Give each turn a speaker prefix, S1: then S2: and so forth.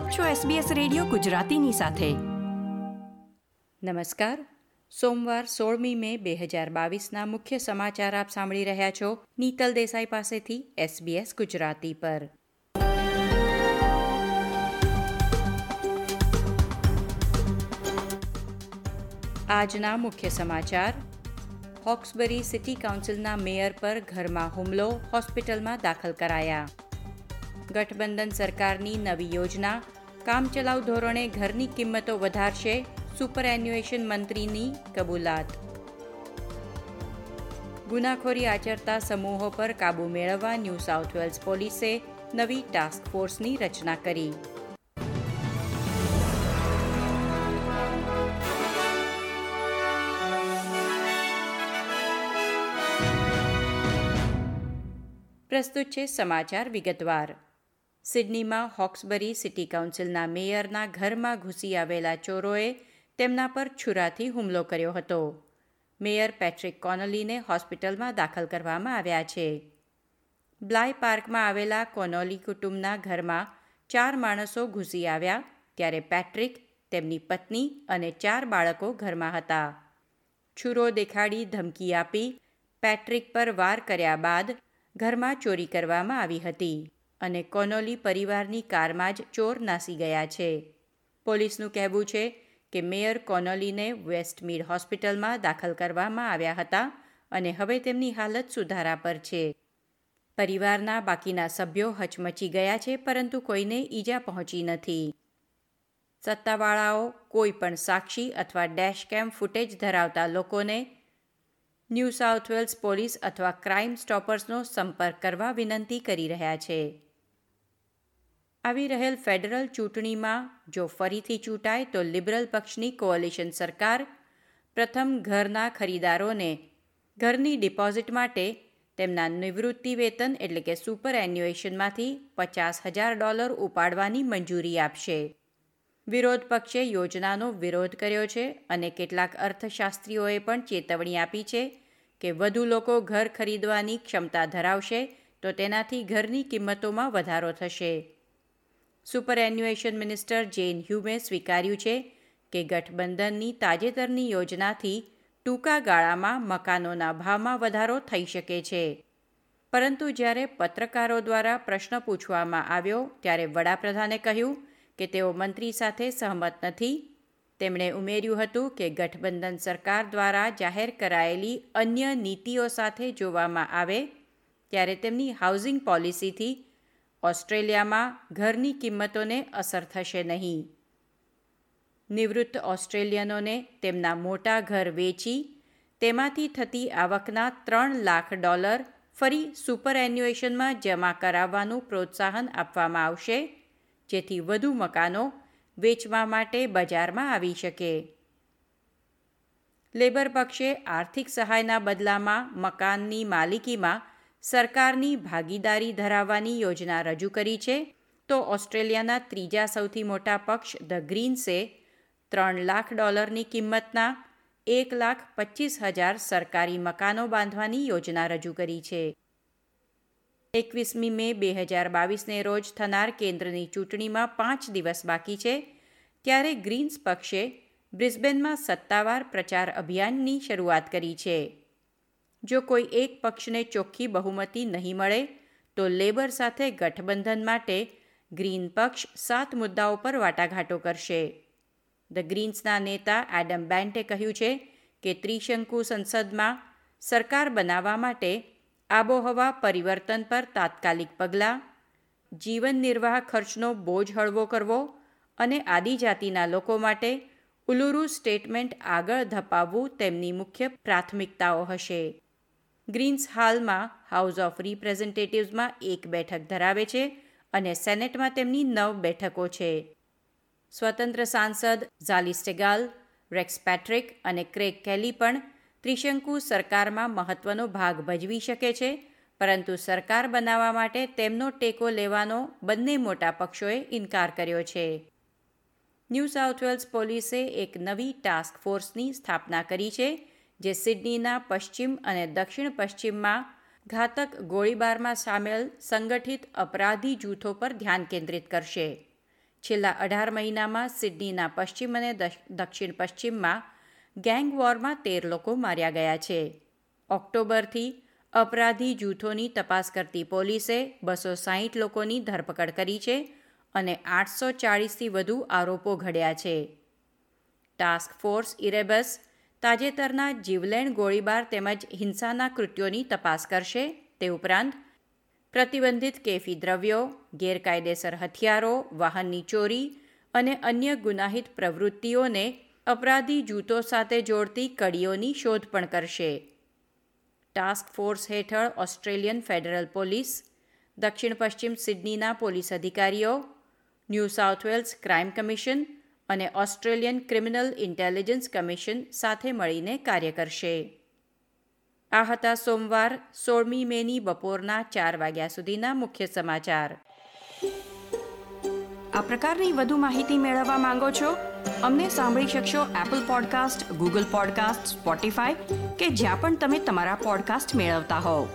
S1: આપ છો SBS radio ગુજરાતીની સાથે.
S2: નમસ્કાર. સોમવાર સોળમી મે બે હજાર બાવીસના મુખ્ય સમાચાર આપ સાંભળી રહ્યા છો નીતલ દેસાઈ પાસેથી SBS ગુજરાતી પર. આજના મુખ્ય સમાચાર. હોક્સબરી સિટી કાઉન્સિલના મેયર પર ઘરમાં હુમલો, હોસ્પિટલમાં દાખલ કરાયા. ગઠબંધન સરકારની નવી યોજના, કામચલાઉ ધોરણે ઘરની કિંમતો વધારશે સુપર એન્યુએશન મંત્રીની કબૂલાત. ગુનાખોરી આચરતા સમૂહો પર કાબૂ મેળવવા ન્યૂ સાઉથ વેલ્સ પોલીસે નવી ટાસ્ક ફોર્સની રચના કરી. પ્રસ્તુત છે સમાચાર વિગતવાર. સિડનીમાં હોક્સબરી સિટી કાઉન્સિલના મેયરના ઘરમાં ઘૂસી આવેલા ચોરોએ તેમના પર છુરાથી હુમલો કર્યો હતો. મેયર પેટ્રિક કોનોલીને હોસ્પિટલમાં દાખલ કરવામાં આવ્યા છે. બ્લાય પાર્કમાં આવેલા કોનોલી કુટુંબના ઘરમાં ચાર માણસો ઘૂસી આવ્યા, ત્યારે પેટ્રિક, તેમની પત્ની અને ચાર બાળકો ઘરમાં હતા. છુરો દેખાડી ધમકી આપી, પેટ્રિક પર વાર કર્યા બાદ ઘરમાં ચોરી કરવામાં આવી હતી. અને કોનોલી પરિવારની કારમાં જ ચોર નાસી ગયા છે. પોલીસનું કહેવું છે કે મેયર કોનોલીને વેસ્ટમીડ હોસ્પિટલમાં દાખલ કરવામાં આવ્યા હતા અને હવે તેમની હાલત સુધારા પર છે. પરિવારના બાકીના સભ્યો હચમચી ગયા છે પરંતુ કોઈને ઈજા પહોંચી નથી. સત્તાવાળાઓ કોઈ પણ સાક્ષી અથવા ડેશકેમ ફૂટેજ ધરાવતા લોકોને ન્યૂ સાઉથ વેલ્સ પોલીસ અથવા ક્રાઇમ સ્ટોપર્સનો સંપર્ક કરવા વિનંતી કરી રહ્યા છે. આવી રહેલ ફેડરલ ચૂંટણીમાં જો ફરીથી ચૂંટાય તો લિબરલ પક્ષની કોઅલિશન સરકાર પ્રથમ ઘરના ખરીદારોને ઘરની ડિપોઝિટ માટે તેમના નિવૃત્તિ વેતન એટલે કે સુપર એન્યુએશનમાંથી પચાસ હજાર ડોલર ઉપાડવાની મંજૂરી આપશે. વિરોધ પક્ષે યોજનાનો વિરોધ કર્યો છે અને કેટલાક અર્થશાસ્ત્રીઓએ પણ ચેતવણી આપી છે કે વધુ લોકો ઘર ખરીદવાની ક્ષમતા ધરાવશે તો તેનાથી ઘરની કિંમતોમાં વધારો થશે. સુપર એન્યુએશન મિનિસ્ટર જેન હ્યુમે સ્વીકાર્યું છે કે ગઠબંધનની તાજેતરની યોજનાથી ટૂંકા ગાળામાં મકાનોના ભાવમાં વધારો થઈ શકે છે. પરંતુ જ્યારે પત્રકારો દ્વારા પ્રશ્ન પૂછવામાં આવ્યો, ત્યારે વડાપ્રધાને કહ્યું કે તેઓ મંત્રી સાથે સહમત નથી. તેમણે ઉમેર્યું હતું કે ગઠબંધન સરકાર દ્વારા જાહેર કરાયેલી અન્ય નીતિઓ સાથે જોવામાં આવે, ત્યારે તેમની હાઉસિંગ પોલિસીથી ઓસ્ટ્રેલિયામાં ઘરની કિંમતોને અસર થશે નહીં. નિવૃત્ત ઓસ્ટ્રેલિયનોને તેમના મોટા ઘર વેચી તેમાંથી થતી આવકના ત્રણ લાખ ડોલર ફરી સુપર એન્યુએશનમાં જમા કરાવવાનું પ્રોત્સાહન આપવામાં આવશે, જેથી વધુ મકાનો વેચવા માટે બજારમાં આવી શકે. લેબર પક્ષે આર્થિક સહાયના બદલામાં મકાનની માલિકીમાં સરકારની ભાગીદારી ધરાવવાની યોજના રજૂ કરી છે, તો ઓસ્ટ્રેલિયાના ત્રીજા સૌથી મોટા પક્ષ ધ ગ્રીન્સે ત્રણ લાખ ડોલરની કિંમતના એક લાખ પચીસ હજાર સરકારી મકાનો બાંધવાની યોજના રજૂ કરી છે. એકવીસમી મે બે હજાર બાવીસને રોજ થનાર કેન્દ્રની ચૂંટણીમાં પાંચ દિવસ બાકી છે, ત્યારે ગ્રીન્સ પક્ષે બ્રિસ્બેનમાં સત્તાવાર પ્રચાર અભિયાનની શરૂઆત કરી છે. જો કોઈ એક પક્ષને ચોખ્ખી બહુમતી નહીં મળે, તો લેબર સાથે ગઠબંધન માટે ગ્રીન પક્ષ સાત મુદ્દાઓ પર વાટાઘાટો કરશે. ધ ગ્રીન્સના નેતા એડમ બેન્ટે કહ્યું છે કે ત્રિશંકુ સંસદમાં સરકાર બનાવવા માટે આબોહવા પરિવર્તન પર તાત્કાલિક પગલાં, જીવન નિર્વાહ ખર્ચનો બોજ હળવો કરવો અને આદિજાતિના લોકો માટે ઉલુરુ સ્ટેટમેન્ટ આગળ ધપાવવું તેમની મુખ્ય પ્રાથમિકતાઓ હશે. ગ્રીન્સ હાલમાં હાઉસ ઓફ રિપ્રેઝેન્ટેટિવ્સમાં એક બેઠક ધરાવે છે અને સેનેટમાં તેમની નવ બેઠકો છે. સ્વતંત્ર સાંસદ ઝાલિસ્ટેગાલ રેક્સ પેટ્રિક અને ક્રેક કેલી પણ ત્રિશંકુ સરકારમાં મહત્વનો ભાગ ભજવી શકે છે, પરંતુ સરકાર બનાવવા માટે તેમનો ટેકો લેવાનો બંને મોટા પક્ષોએ ઇનકાર કર્યો છે. ન્યૂ સાઉથ વેલ્સ પોલીસે એક નવી ટાસ્ક ફોર્સની સ્થાપના કરી છે જે સિડનીના પશ્ચિમ અને દક્ષિણ પશ્ચિમમાં ઘાતક ગોળીબારમાં સામેલ સંગઠિત અપરાધી જૂથો પર ધ્યાન કેન્દ્રિત કરશે. છેલ્લા અઢાર મહિનામાં સિડનીના પશ્ચિમ અને દક્ષિણ પશ્ચિમમાં ગેંગ વોરમાં તેર લોકો માર્યા ગયા છે. ઓક્ટોબરથી અપરાધી જૂથોની તપાસ કરતી પોલીસે બસો સાહીઠ લોકોની ધરપકડ કરી છે અને આઠસો ચાળીસથી વધુ આરોપો ઘડ્યા છે. ટાસ્ક ફોર્સ ઇરેબસ તાજેતરના જીવલેણ ગોળીબાર તેમજ હિંસાના કૃત્યોની તપાસ કરશે. તે ઉપરાંત પ્રતિબંધિત કેફી દ્રવ્યો, ગેરકાયદેસર હથિયારો, વાહનની ચોરી અને અન્ય ગુનાહિત પ્રવૃત્તિઓને અપરાધી જૂથો સાથે જોડતી કડીઓની શોધ પણ કરશે. ટાસ્ક ફોર્સ હેઠળ ઓસ્ટ્રેલિયન ફેડરલ પોલીસ, દક્ષિણ પશ્ચિમ સિડનીના પોલીસ અધિકારીઓ, New South Wales crime commission અને ઓસ્ટ્રેલિયન ક્રિમિનલ ઇન્ટેલિજન્સ કમિશન સાથે મળીને કાર્ય કરશે. આ હતા સોમવાર, સોળમી મેની બપોરના ચાર વાગ્યા સુધીના મુખ્ય સમાચાર.
S1: આ પ્રકારની વધુ માહિતી મેળવવા માંગો છો? અમને સાંભળી શકશો Apple podcast Google podcast Spotify કે જ્યાં પણ તમે તમારા પોડકાસ્ટ મેળવતા હોવ.